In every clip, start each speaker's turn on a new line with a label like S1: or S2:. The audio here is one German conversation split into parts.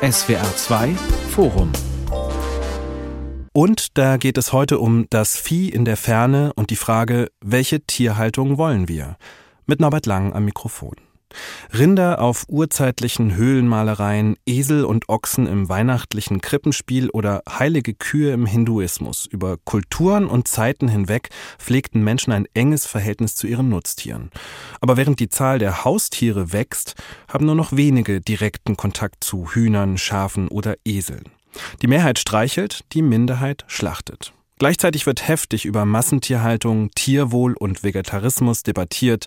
S1: SWR 2 Forum. Und da geht es heute um das Vieh in der Ferne und die Frage, welche Tierhaltung wollen wir? Mit Norbert Lang am Mikrofon. Rinder auf urzeitlichen Höhlenmalereien, Esel und Ochsen im weihnachtlichen Krippenspiel oder heilige Kühe im Hinduismus. Über Kulturen und Zeiten hinweg pflegten Menschen ein enges Verhältnis zu ihren Nutztieren. Aber während die Zahl der Haustiere wächst, haben nur noch wenige direkten Kontakt zu Hühnern, Schafen oder Eseln. Die Mehrheit streichelt, die Minderheit schlachtet. Gleichzeitig wird heftig über Massentierhaltung, Tierwohl und Vegetarismus debattiert.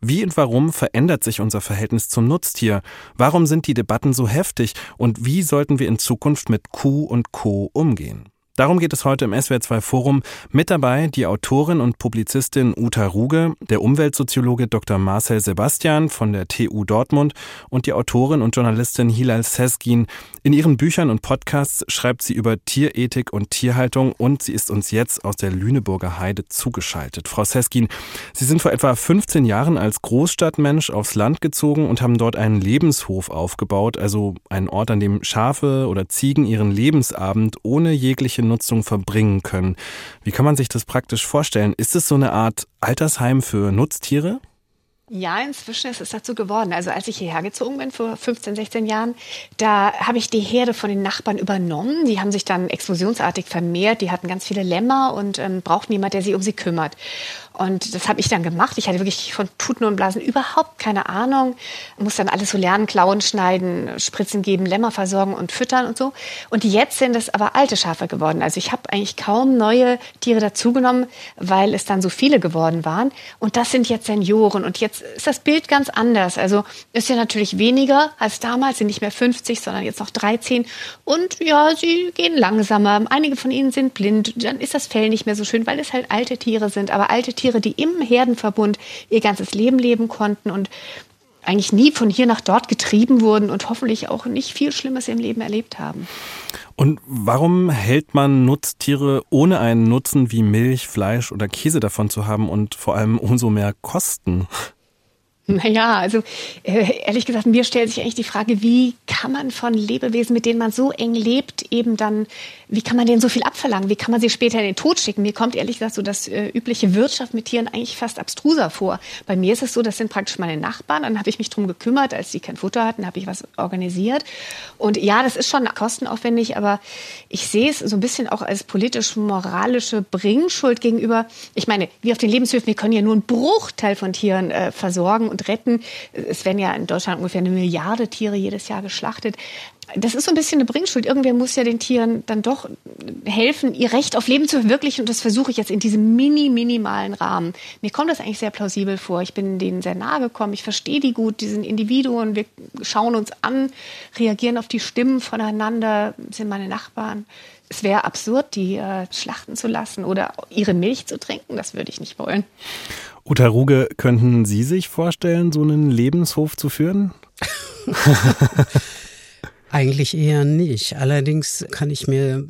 S1: Wie und warum verändert sich unser Verhältnis zum Nutztier? Warum sind die Debatten so heftig? Und wie sollten wir in Zukunft mit Kuh und Co. umgehen? Darum geht es heute im SWR2 Forum. Mit dabei die Autorin und Publizistin Uta Ruge, der Umweltsoziologe Dr. Marcel Sebastian von der TU Dortmund und die Autorin und Journalistin Hilal Seskin. In ihren Büchern und Podcasts schreibt sie über Tierethik und Tierhaltung und sie ist uns jetzt aus der Lüneburger Heide zugeschaltet. Frau Seskin, Sie sind vor etwa 15 Jahren als Großstadtmensch aufs Land gezogen und haben dort einen Lebenshof aufgebaut, also einen Ort, an dem Schafe oder Ziegen ihren Lebensabend ohne jegliche Nutzung verbringen können. Wie kann man sich das praktisch vorstellen? Ist es so eine Art Altersheim für Nutztiere?
S2: Ja, inzwischen ist es dazu geworden. Also als ich hierher gezogen bin vor 15, 16 Jahren, da habe ich die Herde von den Nachbarn übernommen. Die haben sich dann explosionsartig vermehrt. Die hatten ganz viele Lämmer und ähm, brauchten jemand, der sich um sie kümmert. Und das habe ich dann gemacht. Ich hatte wirklich von Tuten und Blasen überhaupt keine Ahnung. Muss dann alles so lernen, Klauen schneiden, Spritzen geben, Lämmer versorgen und füttern und so. Und jetzt sind es aber alte Schafe geworden. Also ich habe eigentlich kaum neue Tiere dazugenommen, weil es dann so viele geworden waren. Und das sind jetzt Senioren. Und jetzt ist das Bild ganz anders. Also ist ja natürlich weniger als damals, sind nicht mehr 50, sondern jetzt noch 13. Und ja, sie gehen langsamer. Einige von ihnen sind blind. Dann ist das Fell nicht mehr so schön, weil es halt alte Tiere sind. Aber alte Tiere Tiere, die im Herdenverbund ihr ganzes Leben leben konnten und eigentlich nie von hier nach dort getrieben wurden und hoffentlich auch nicht viel Schlimmes im Leben erlebt haben.
S1: Und warum hält man Nutztiere ohne einen Nutzen wie Milch, Fleisch oder Käse davon zu haben und vor allem umso mehr Kosten?
S2: Naja, also äh, ehrlich gesagt, mir stellt sich eigentlich die Frage, wie kann man von Lebewesen, mit denen man so eng lebt, eben dann, wie kann man denen so viel abverlangen? Wie kann man sie später in den Tod schicken? Mir kommt ehrlich gesagt so das äh, übliche Wirtschaft mit Tieren eigentlich fast abstruser vor. Bei mir ist es so, das sind praktisch meine Nachbarn. Dann habe ich mich drum gekümmert, als sie kein Futter hatten, habe ich was organisiert. Und ja, das ist schon kostenaufwendig, aber ich sehe es so ein bisschen auch als politisch-moralische Bringschuld gegenüber. Ich meine, wir auf den Lebenshöfen, wir können ja nur einen Bruchteil von Tieren äh, versorgen und retten. Es werden ja in Deutschland ungefähr eine Milliarde Tiere jedes Jahr geschlachtet. Das ist so ein bisschen eine Bringschuld. Irgendwer muss ja den Tieren dann doch helfen, ihr Recht auf Leben zu verwirklichen. Und das versuche ich jetzt in diesem mini, minimalen Rahmen. Mir kommt das eigentlich sehr plausibel vor. Ich bin denen sehr nahe gekommen. Ich verstehe die gut, diesen Individuen. Wir schauen uns an, reagieren auf die Stimmen voneinander, sind meine Nachbarn. Es wäre absurd, die äh, schlachten zu lassen oder ihre Milch zu trinken. Das würde ich nicht wollen.
S1: Uta Ruge, könnten Sie sich vorstellen, so einen Lebenshof zu führen?
S3: Eigentlich eher nicht. Allerdings kann ich mir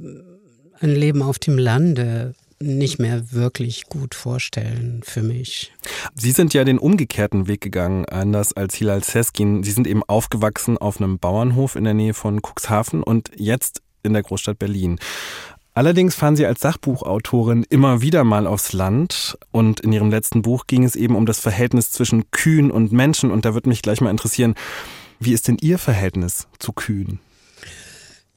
S3: ein Leben auf dem Lande nicht mehr wirklich gut vorstellen für mich.
S1: Sie sind ja den umgekehrten Weg gegangen, anders als Hilal Seskin. Sie sind eben aufgewachsen auf einem Bauernhof in der Nähe von Cuxhaven und jetzt in der Großstadt Berlin. Allerdings fahren Sie als Sachbuchautorin immer wieder mal aufs Land und in Ihrem letzten Buch ging es eben um das Verhältnis zwischen Kühen und Menschen und da würde mich gleich mal interessieren, wie ist denn Ihr Verhältnis zu Kühen?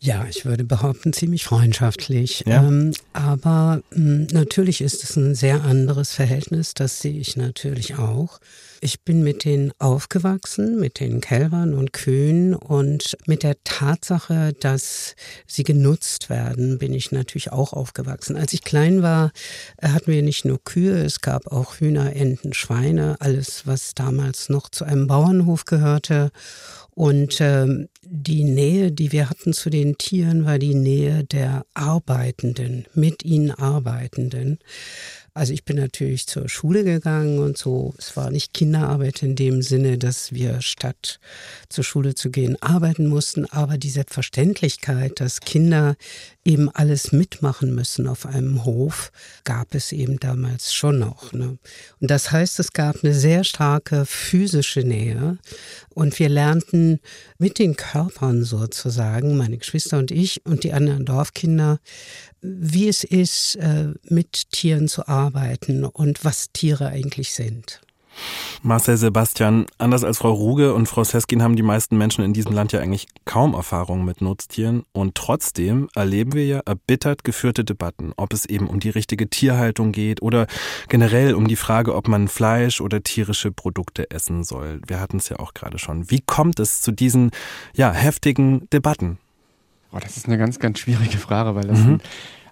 S3: Ja, ich würde behaupten, ziemlich freundschaftlich. Ja. Ähm, aber mh, hm, natürlich ist es ein sehr anderes Verhältnis, das sehe ich natürlich auch. Ich bin mit denen aufgewachsen, mit den Kälbern und Kühen und mit der Tatsache, dass sie genutzt werden, bin ich natürlich auch aufgewachsen. Als ich klein war, hatten wir nicht nur Kühe, es gab auch Hühner, Enten, Schweine, alles, was damals noch zu einem Bauernhof gehörte. Und ähm, die Nähe, die wir hatten zu den Tieren, war die Nähe der Arbeitenden, mit ihnen Arbeitenden. Also ich bin natürlich zur Schule gegangen und so. Es war nicht Kinderarbeit in dem Sinne, dass wir statt zur Schule zu gehen arbeiten mussten, aber die Selbstverständlichkeit, dass Kinder eben alles mitmachen müssen auf einem Hof, gab es eben damals schon noch. Ne? Und das heißt, es gab eine sehr starke physische Nähe und wir lernten mit den Körpern sozusagen, meine Geschwister und ich und die anderen Dorfkinder, wie es ist, äh, mit Tieren zu arbeiten und was Tiere eigentlich sind.
S1: Marcel Sebastian, anders als Frau Ruge und Frau Seskin haben die meisten Menschen in diesem Land ja eigentlich kaum Erfahrung mit Nutztieren und trotzdem erleben wir ja erbittert geführte Debatten, ob es eben um die richtige Tierhaltung geht oder generell um die Frage, ob man Fleisch oder tierische Produkte essen soll. Wir hatten es ja auch gerade schon. Wie kommt es zu diesen ja heftigen Debatten?
S4: Oh, das ist eine ganz, ganz schwierige Frage, weil das mhm. sind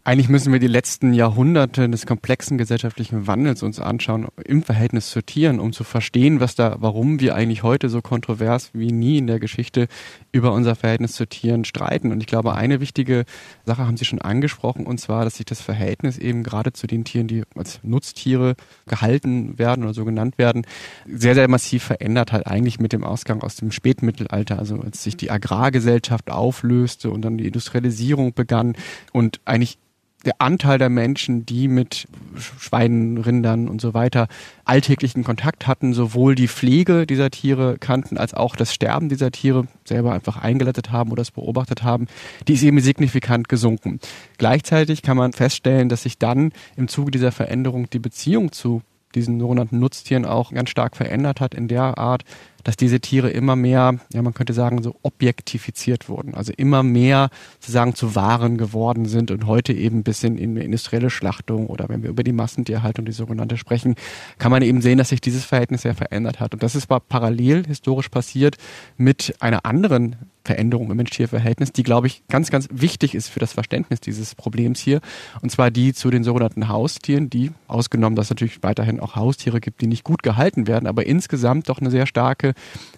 S4: eigentlich müssen wir die letzten Jahrhunderte des komplexen gesellschaftlichen Wandels uns anschauen im Verhältnis zu Tieren, um zu verstehen, was da, warum wir eigentlich heute so kontrovers wie nie in der Geschichte über unser Verhältnis zu Tieren streiten. Und ich glaube, eine wichtige Sache haben Sie schon angesprochen, und zwar, dass sich das Verhältnis eben gerade zu den Tieren, die als Nutztiere gehalten werden oder so genannt werden, sehr, sehr massiv verändert hat, eigentlich mit dem Ausgang aus dem Spätmittelalter, also als sich die Agrargesellschaft auflöste und dann die Industrialisierung begann und eigentlich der Anteil der Menschen, die mit Schweinen, Rindern und so weiter alltäglichen Kontakt hatten, sowohl die Pflege dieser Tiere kannten, als auch das Sterben dieser Tiere selber einfach eingeleitet haben oder es beobachtet haben, die ist eben signifikant gesunken. Gleichzeitig kann man feststellen, dass sich dann im Zuge dieser Veränderung die Beziehung zu diesen sogenannten Nutztieren auch ganz stark verändert hat in der Art, dass diese Tiere immer mehr, ja, man könnte sagen, so objektifiziert wurden. Also immer mehr sozusagen zu Waren geworden sind und heute eben ein bisschen in industrielle Schlachtung oder wenn wir über die Massentierhaltung, die sogenannte sprechen, kann man eben sehen, dass sich dieses Verhältnis sehr verändert hat. Und das ist parallel historisch passiert mit einer anderen Veränderung im Mensch-Tier-Verhältnis, die, glaube ich, ganz, ganz wichtig ist für das Verständnis dieses Problems hier. Und zwar die zu den sogenannten Haustieren, die, ausgenommen, dass es natürlich weiterhin auch Haustiere gibt, die nicht gut gehalten werden, aber insgesamt doch eine sehr starke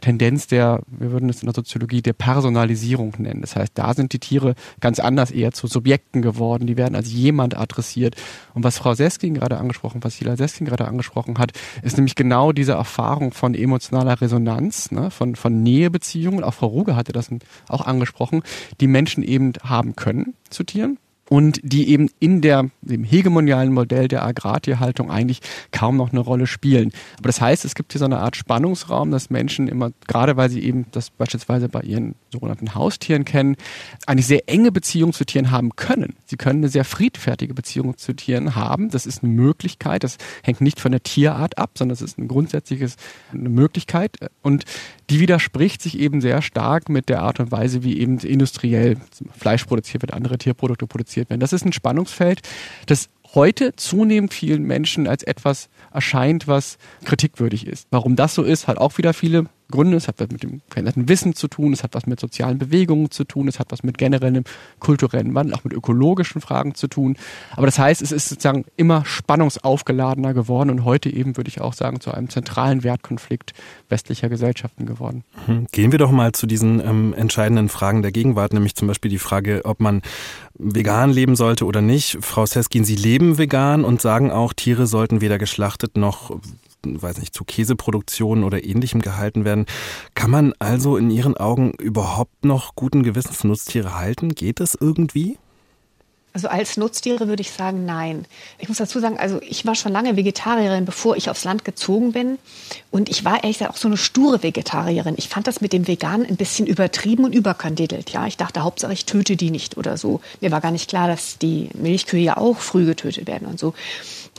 S4: Tendenz der, wir würden es in der Soziologie, der Personalisierung nennen. Das heißt, da sind die Tiere ganz anders eher zu Subjekten geworden, die werden als jemand adressiert. Und was Frau Seskin gerade angesprochen, was Sila Seskin gerade angesprochen hat, ist nämlich genau diese Erfahrung von emotionaler Resonanz, ne, von, von Nähebeziehungen. Auch Frau Ruge hatte das auch angesprochen, die Menschen eben haben können zu Tieren und die eben in der, dem hegemonialen Modell der Agrartierhaltung eigentlich kaum noch eine Rolle spielen. Aber das heißt, es gibt hier so eine Art Spannungsraum, dass Menschen immer, gerade weil sie eben das beispielsweise bei ihren sogenannten Haustieren kennen, eine sehr enge Beziehung zu Tieren haben können. Sie können eine sehr friedfertige Beziehung zu Tieren haben. Das ist eine Möglichkeit. Das hängt nicht von der Tierart ab, sondern es ist ein grundsätzliches, eine Möglichkeit. Und die widerspricht sich eben sehr stark mit der Art und Weise, wie eben industriell Fleisch produziert wird, andere Tierprodukte produziert werden. Das ist ein Spannungsfeld, das heute zunehmend vielen Menschen als etwas erscheint, was kritikwürdig ist. Warum das so ist, hat auch wieder viele Gründe. Es hat was mit dem veränderten Wissen zu tun, es hat was mit sozialen Bewegungen zu tun, es hat was mit generellem kulturellen Wandel, auch mit ökologischen Fragen zu tun. Aber das heißt, es ist sozusagen immer spannungsaufgeladener geworden und heute eben, würde ich auch sagen, zu einem zentralen Wertkonflikt westlicher Gesellschaften geworden.
S1: Mhm. Gehen wir doch mal zu diesen ähm, entscheidenden Fragen der Gegenwart, nämlich zum Beispiel die Frage, ob man vegan leben sollte oder nicht. Frau Seskin, Sie leben vegan und sagen auch, Tiere sollten weder geschlachtet noch weiß nicht, zu Käseproduktion oder ähnlichem gehalten werden. Kann man also in Ihren Augen überhaupt noch guten Gewissens Nutztiere halten? Geht es irgendwie?
S2: Also als Nutztiere würde ich sagen, nein. Ich muss dazu sagen, also ich war schon lange Vegetarierin, bevor ich aufs Land gezogen bin. Und ich war ehrlich gesagt auch so eine sture Vegetarierin. Ich fand das mit dem Vegan ein bisschen übertrieben und überkandidelt. Ja, ich dachte, Hauptsache ich töte die nicht oder so. Mir war gar nicht klar, dass die Milchkühe ja auch früh getötet werden und so.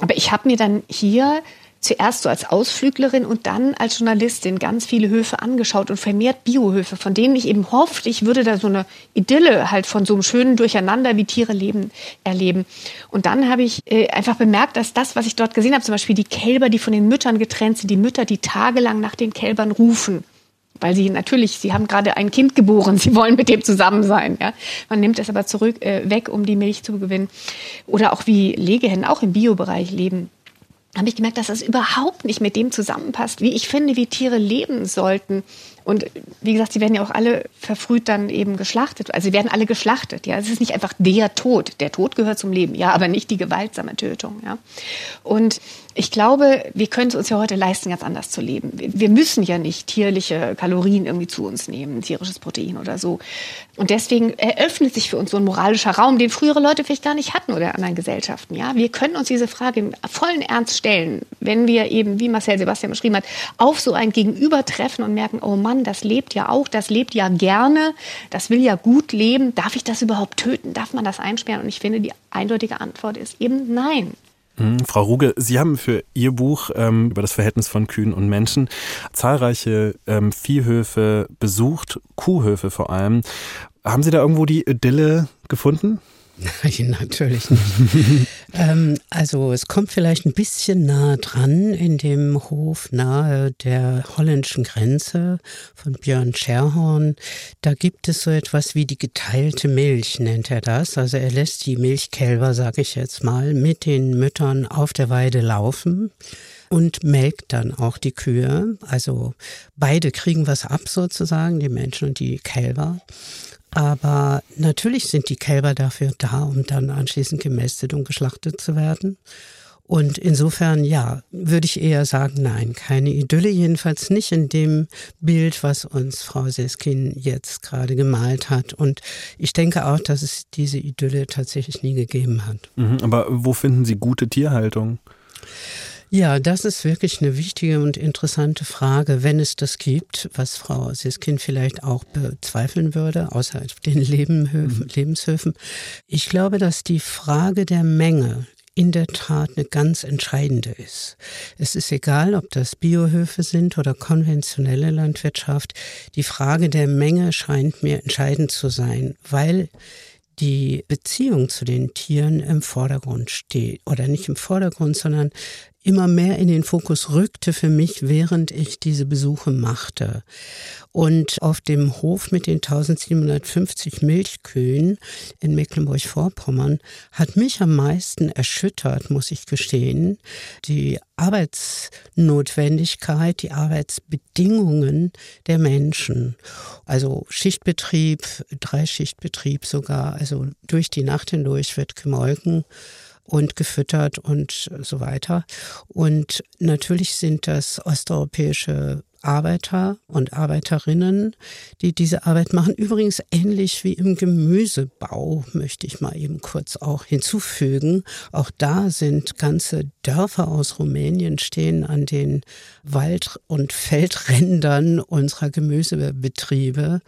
S2: Aber ich habe mir dann hier zuerst so als Ausflüglerin und dann als Journalistin ganz viele Höfe angeschaut und vermehrt Biohöfe, von denen ich eben hoffte, ich würde da so eine Idylle halt von so einem schönen Durcheinander, wie Tiere leben, erleben. Und dann habe ich äh, einfach bemerkt, dass das, was ich dort gesehen habe, zum Beispiel die Kälber, die von den Müttern getrennt sind, die Mütter, die tagelang nach den Kälbern rufen, weil sie natürlich, sie haben gerade ein Kind geboren, sie wollen mit dem zusammen sein. Ja? Man nimmt es aber zurück äh, weg, um die Milch zu gewinnen. Oder auch wie Legehennen auch im Biobereich leben habe ich gemerkt, dass das überhaupt nicht mit dem zusammenpasst, wie ich finde, wie Tiere leben sollten. Und wie gesagt, sie werden ja auch alle verfrüht dann eben geschlachtet. Also sie werden alle geschlachtet. Ja, es ist nicht einfach der Tod. Der Tod gehört zum Leben, ja, aber nicht die gewaltsame Tötung. Ja. Und ich glaube, wir können es uns ja heute leisten, ganz anders zu leben. Wir müssen ja nicht tierliche Kalorien irgendwie zu uns nehmen, tierisches Protein oder so. Und deswegen eröffnet sich für uns so ein moralischer Raum, den frühere Leute vielleicht gar nicht hatten oder anderen Gesellschaften. Ja, wir können uns diese Frage im vollen Ernst stellen, wenn wir eben, wie Marcel Sebastian beschrieben hat, auf so ein Gegenüber treffen und merken, oh Mann, das lebt ja auch, das lebt ja gerne, das will ja gut leben. Darf ich das überhaupt töten? Darf man das einsperren? Und ich finde, die eindeutige Antwort ist eben nein.
S1: Mhm. Frau Ruge, Sie haben für Ihr Buch ähm, über das Verhältnis von Kühen und Menschen zahlreiche ähm, Viehhöfe besucht, Kuhhöfe vor allem. Haben Sie da irgendwo die Idylle gefunden?
S3: Nein, natürlich nicht. ähm, also es kommt vielleicht ein bisschen nah dran in dem Hof nahe der holländischen Grenze von Björn Scherhorn. Da gibt es so etwas wie die geteilte Milch, nennt er das. Also er lässt die Milchkälber, sage ich jetzt mal, mit den Müttern auf der Weide laufen und melkt dann auch die Kühe. Also beide kriegen was ab sozusagen, die Menschen und die Kälber. Aber natürlich sind die Kälber dafür da, um dann anschließend gemästet und geschlachtet zu werden. Und insofern, ja, würde ich eher sagen, nein, keine Idylle, jedenfalls nicht in dem Bild, was uns Frau Seskin jetzt gerade gemalt hat. Und ich denke auch, dass es diese Idylle tatsächlich nie gegeben hat.
S1: Mhm, aber wo finden Sie gute Tierhaltung?
S3: Ja, das ist wirklich eine wichtige und interessante Frage, wenn es das gibt, was Frau Siskin vielleicht auch bezweifeln würde, außer den Lebenhöfen, mhm. Lebenshöfen. Ich glaube, dass die Frage der Menge in der Tat eine ganz entscheidende ist. Es ist egal, ob das Biohöfe sind oder konventionelle Landwirtschaft. Die Frage der Menge scheint mir entscheidend zu sein, weil die Beziehung zu den Tieren im Vordergrund steht. Oder nicht im Vordergrund, sondern immer mehr in den Fokus rückte für mich, während ich diese Besuche machte. Und auf dem Hof mit den 1750 Milchkühen in Mecklenburg-Vorpommern hat mich am meisten erschüttert, muss ich gestehen, die Arbeitsnotwendigkeit, die Arbeitsbedingungen der Menschen. Also Schichtbetrieb, Dreischichtbetrieb sogar, also durch die Nacht hindurch wird gemolken und gefüttert und so weiter. Und natürlich sind das osteuropäische Arbeiter und Arbeiterinnen, die diese Arbeit machen. Übrigens ähnlich wie im Gemüsebau, möchte ich mal eben kurz auch hinzufügen. Auch da sind ganze Dörfer aus Rumänien stehen an den Wald- und Feldrändern unserer Gemüsebetriebe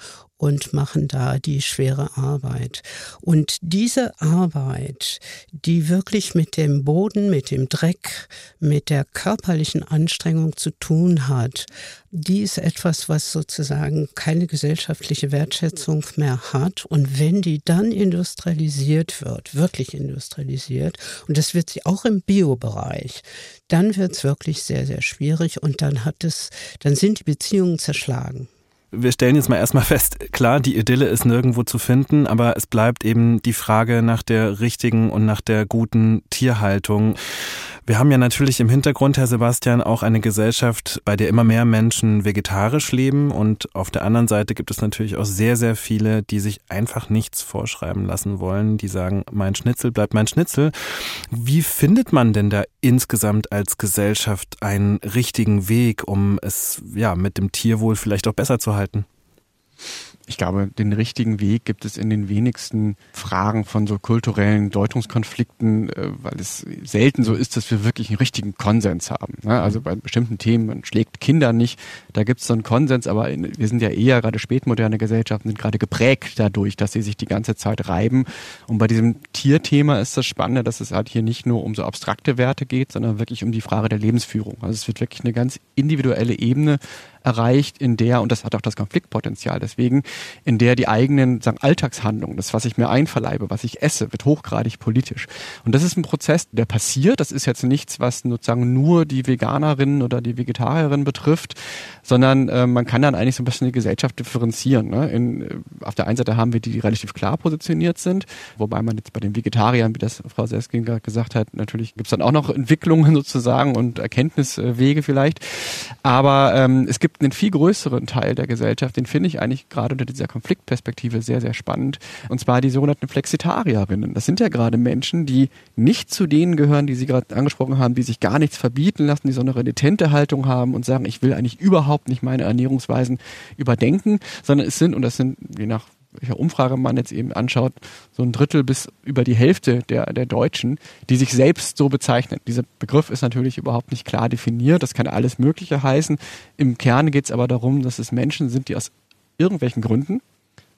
S3: und machen da die schwere Arbeit. Und diese Arbeit, die wirklich mit dem Boden, mit dem Dreck, mit der körperlichen Anstrengung zu tun hat, die ist etwas, was sozusagen keine gesellschaftliche Wertschätzung mehr hat. Und wenn die dann industrialisiert wird, wirklich industrialisiert, und das wird sie auch im Biobereich, dann wird es wirklich sehr, sehr schwierig und dann hat es, dann sind die Beziehungen zerschlagen
S1: wir stellen jetzt mal erstmal fest, klar, die Idylle ist nirgendwo zu finden, aber es bleibt eben die Frage nach der richtigen und nach der guten Tierhaltung. Wir haben ja natürlich im Hintergrund, Herr Sebastian, auch eine Gesellschaft, bei der immer mehr Menschen vegetarisch leben und auf der anderen Seite gibt es natürlich auch sehr, sehr viele, die sich einfach nichts vorschreiben lassen wollen, die sagen, mein Schnitzel bleibt mein Schnitzel. Wie findet man denn da insgesamt als Gesellschaft einen richtigen Weg, um es ja mit dem Tierwohl vielleicht auch besser zu halten?
S4: Ich glaube, den richtigen Weg gibt es in den wenigsten Fragen von so kulturellen Deutungskonflikten, äh, weil es selten so ist, dass wir wirklich einen richtigen Konsens haben. Ne? Also bei bestimmten Themen, man schlägt Kinder nicht, da gibt es so einen Konsens, aber wir sind ja eher gerade spätmoderne Gesellschaften, sind gerade geprägt dadurch, dass sie sich die ganze Zeit reiben. Und bei diesem Tierthema ist das Spannende, dass es halt hier nicht nur um so abstrakte Werte geht, sondern wirklich um die Frage der Lebensführung. Also es wird wirklich eine ganz individuelle Ebene erreicht, in der, und das hat auch das Konfliktpotenzial deswegen, in der die eigenen sagen, Alltagshandlungen, das, was ich mir einverleibe, was ich esse, wird hochgradig politisch. Und das ist ein Prozess, der passiert. Das ist jetzt nichts, was sozusagen nur die Veganerinnen oder die Vegetarierinnen betrifft, sondern äh, man kann dann eigentlich so ein bisschen die Gesellschaft differenzieren. Ne? In, äh, auf der einen Seite haben wir die, die relativ klar positioniert sind, wobei man jetzt bei den Vegetariern, wie das Frau Seskin gesagt hat, natürlich gibt es dann auch noch Entwicklungen sozusagen und Erkenntniswege vielleicht. Aber ähm, es gibt einen viel größeren Teil der Gesellschaft, den finde ich eigentlich gerade unter dieser Konfliktperspektive sehr, sehr spannend. Und zwar die sogenannten Flexitarierinnen. Das sind ja gerade Menschen, die nicht zu denen gehören, die Sie gerade angesprochen haben, die sich gar nichts verbieten lassen, die so eine renitente Haltung haben und sagen, ich will eigentlich überhaupt nicht meine Ernährungsweisen überdenken, sondern es sind, und das sind je nach welcher Umfrage man jetzt eben anschaut, so ein Drittel bis über die Hälfte der, der Deutschen, die sich selbst so bezeichnen. Dieser Begriff ist natürlich überhaupt nicht klar definiert. Das kann alles Mögliche heißen. Im Kern geht es aber darum, dass es Menschen sind, die aus irgendwelchen Gründen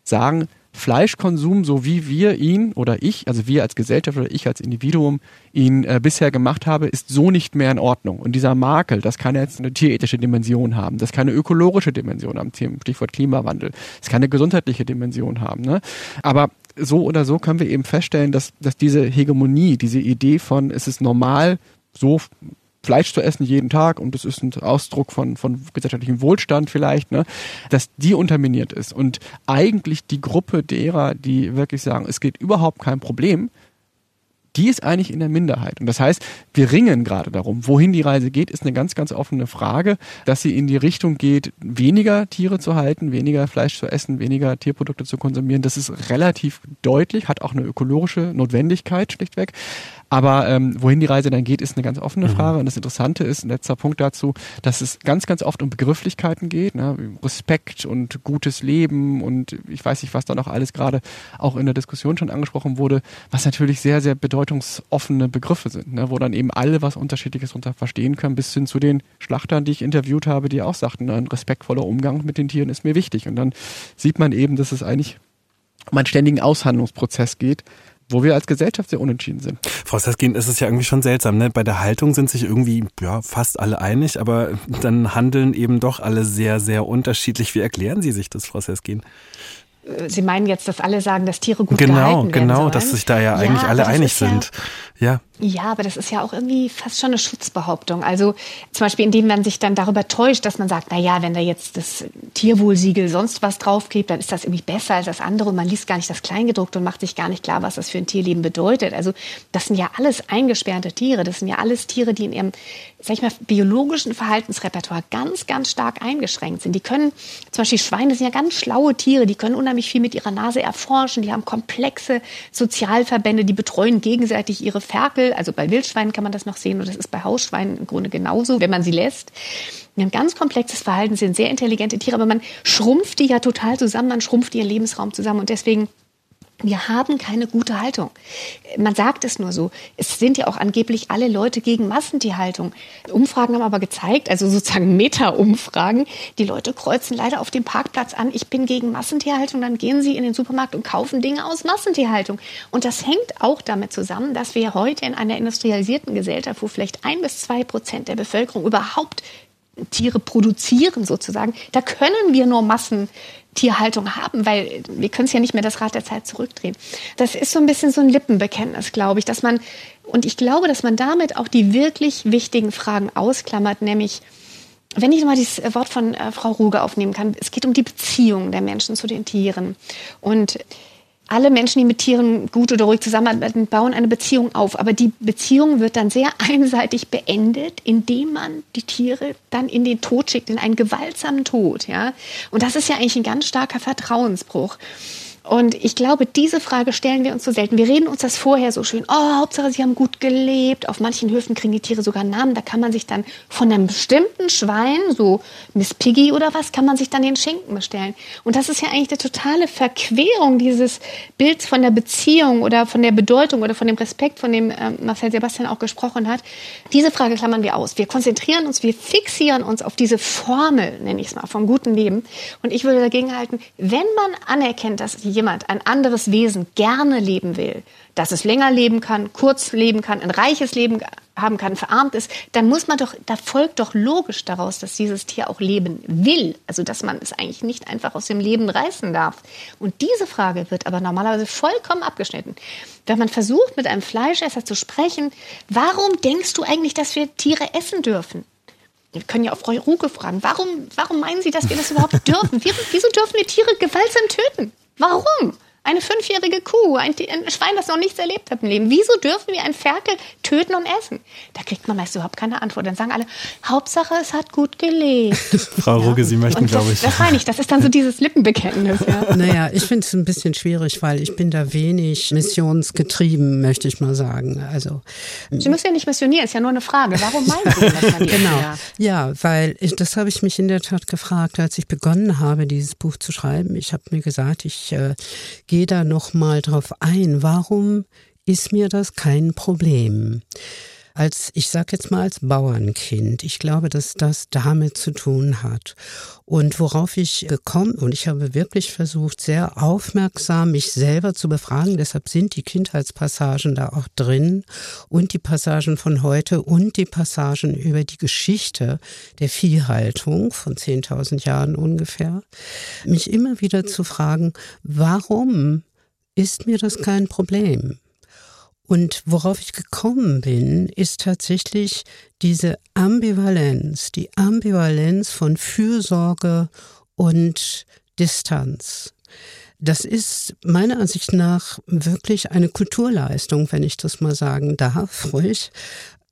S4: sagen, Fleischkonsum, so wie wir ihn oder ich, also wir als Gesellschaft oder ich als Individuum ihn äh, bisher gemacht habe, ist so nicht mehr in Ordnung. Und dieser Makel, das kann jetzt eine tierethische Dimension haben, das kann eine ökologische Dimension haben, Stichwort Klimawandel, das kann eine gesundheitliche Dimension haben. Ne? Aber so oder so können wir eben feststellen, dass, dass diese Hegemonie, diese Idee von, es ist normal, so Fleisch zu essen jeden Tag und das ist ein Ausdruck von, von gesellschaftlichem Wohlstand vielleicht, ne, dass die unterminiert ist. Und eigentlich die Gruppe derer, die wirklich sagen, es geht überhaupt kein Problem, die ist eigentlich in der Minderheit. Und das heißt, wir ringen gerade darum. Wohin die Reise geht, ist eine ganz, ganz offene Frage, dass sie in die Richtung geht, weniger Tiere zu halten, weniger Fleisch zu essen, weniger Tierprodukte zu konsumieren. Das ist relativ deutlich, hat auch eine ökologische Notwendigkeit schlichtweg. Aber ähm, wohin die Reise dann geht, ist eine ganz offene mhm. Frage. Und das Interessante ist, ein letzter Punkt dazu, dass es ganz, ganz oft um Begrifflichkeiten geht, ne? Respekt und gutes Leben und ich weiß nicht, was da noch alles gerade auch in der Diskussion schon angesprochen wurde, was natürlich sehr, sehr bedeutungsoffene Begriffe sind, ne? wo dann eben alle was Unterschiedliches unter verstehen können, bis hin zu den Schlachtern, die ich interviewt habe, die auch sagten, ein respektvoller Umgang mit den Tieren ist mir wichtig. Und dann sieht man eben, dass es eigentlich um einen ständigen Aushandlungsprozess geht, wo wir als Gesellschaft sehr unentschieden sind.
S1: Frau Saskin, ist es ja irgendwie schon seltsam, ne? Bei der Haltung sind sich irgendwie ja, fast alle einig, aber dann handeln eben doch alle sehr, sehr unterschiedlich. Wie erklären Sie sich das, Frau Saskin?
S2: Sie meinen jetzt, dass alle sagen, dass Tiere gut
S1: genau,
S2: gehalten werden
S1: Genau,
S2: genau,
S1: dass sich da ja eigentlich ja, alle einig sind.
S2: Ja, ja. aber das ist ja auch irgendwie fast schon eine Schutzbehauptung. Also zum Beispiel, indem man sich dann darüber täuscht, dass man sagt, na ja, wenn da jetzt das Tierwohlsiegel sonst was draufklebt, dann ist das irgendwie besser als das andere und man liest gar nicht das Kleingedruckte und macht sich gar nicht klar, was das für ein Tierleben bedeutet. Also das sind ja alles eingesperrte Tiere. Das sind ja alles Tiere, die in ihrem, sag ich mal, biologischen Verhaltensrepertoire ganz, ganz stark eingeschränkt sind. Die können, zum Beispiel Schweine sind ja ganz schlaue Tiere, die können unheimlich viel mit ihrer Nase erforschen, die haben komplexe Sozialverbände, die betreuen gegenseitig ihre Ferkel. Also bei Wildschweinen kann man das noch sehen und das ist bei Hausschweinen im Grunde genauso, wenn man sie lässt. Die haben ganz komplexes Verhalten, sind sehr intelligente Tiere, aber man schrumpft die ja total zusammen, man schrumpft ihren Lebensraum zusammen und deswegen wir haben keine gute Haltung. Man sagt es nur so. Es sind ja auch angeblich alle Leute gegen Massentierhaltung. Umfragen haben aber gezeigt, also sozusagen Meta-Umfragen, die Leute kreuzen leider auf dem Parkplatz an, ich bin gegen Massentierhaltung, dann gehen sie in den Supermarkt und kaufen Dinge aus Massentierhaltung. Und das hängt auch damit zusammen, dass wir heute in einer industrialisierten Gesellschaft, wo vielleicht ein bis zwei Prozent der Bevölkerung überhaupt Tiere produzieren sozusagen, da können wir nur Massentierhaltung haben, weil wir können es ja nicht mehr das Rad der Zeit zurückdrehen. Das ist so ein bisschen so ein Lippenbekenntnis, glaube ich, dass man, und ich glaube, dass man damit auch die wirklich wichtigen Fragen ausklammert, nämlich, wenn ich mal dieses Wort von äh, Frau Ruge aufnehmen kann, es geht um die Beziehung der Menschen zu den Tieren. Und alle Menschen, die mit Tieren gut oder ruhig zusammenarbeiten, bauen eine Beziehung auf. Aber die Beziehung wird dann sehr einseitig beendet, indem man die Tiere dann in den Tod schickt, in einen gewaltsamen Tod. Ja? Und das ist ja eigentlich ein ganz starker Vertrauensbruch. Und ich glaube, diese Frage stellen wir uns so selten. Wir reden uns das vorher so schön. Oh, Hauptsache, sie haben gut gelebt. Auf manchen Höfen kriegen die Tiere sogar Namen. Da kann man sich dann von einem bestimmten Schwein, so Miss Piggy oder was, kann man sich dann den Schinken bestellen. Und das ist ja eigentlich eine totale Verquerung dieses Bilds von der Beziehung oder von der Bedeutung oder von dem Respekt, von dem äh, Marcel Sebastian auch gesprochen hat. Diese Frage klammern wir aus. Wir konzentrieren uns, wir fixieren uns auf diese Formel, nenne ich es mal, vom guten Leben. Und ich würde dagegen halten, wenn man anerkennt, dass die jemand, ein anderes Wesen gerne leben will, dass es länger leben kann, kurz leben kann, ein reiches Leben haben kann, verarmt ist, dann muss man doch, da folgt doch logisch daraus, dass dieses Tier auch leben will. Also dass man es eigentlich nicht einfach aus dem Leben reißen darf. Und diese Frage wird aber normalerweise vollkommen abgeschnitten. Wenn man versucht, mit einem Fleischesser zu sprechen, warum denkst du eigentlich, dass wir Tiere essen dürfen? Wir können ja auch Frau Ruge fragen, warum, warum meinen Sie, dass wir das überhaupt dürfen? Wieso dürfen wir Tiere gewaltsam töten? Warum? Eine fünfjährige Kuh, ein, ein, Schwein, das noch nichts erlebt hat im Leben. Wieso dürfen wir ein Ferkel töten und essen? Da kriegt man meist überhaupt keine Antwort. Dann sagen alle, Hauptsache, es hat gut gelebt.
S1: Frau Ruge, Sie möchten, glaube ich.
S2: Das meine ich, das ist dann so dieses Lippenbekenntnis. Ja.
S3: Naja, ich finde es ein bisschen schwierig, weil ich bin da wenig missionsgetrieben, möchte ich mal sagen. Also,
S2: Sie müssen ja nicht missionieren, ist ja nur eine Frage. Warum meinen Sie das dann
S3: Genau, ja, weil ich, das habe ich mich in der Tat gefragt, als ich begonnen habe, dieses Buch zu schreiben. Ich habe mir gesagt, ich äh, gehe gehe da noch mal drauf ein. Warum ist mir das kein Problem? Als, ich sag jetzt mal als Bauernkind. Ich glaube, dass das damit zu tun hat. Und worauf ich gekommen, und ich habe wirklich versucht, sehr aufmerksam mich selber zu befragen, deshalb sind die Kindheitspassagen da auch drin und die Passagen von heute und die Passagen über die Geschichte der Viehhaltung von 10.000 Jahren ungefähr, mich immer wieder zu fragen, warum ist mir das kein Problem? Und worauf ich gekommen bin, ist tatsächlich diese Ambivalenz, die Ambivalenz von Fürsorge und Distanz. Das ist meiner Ansicht nach wirklich eine Kulturleistung, wenn ich das mal sagen darf, ruhig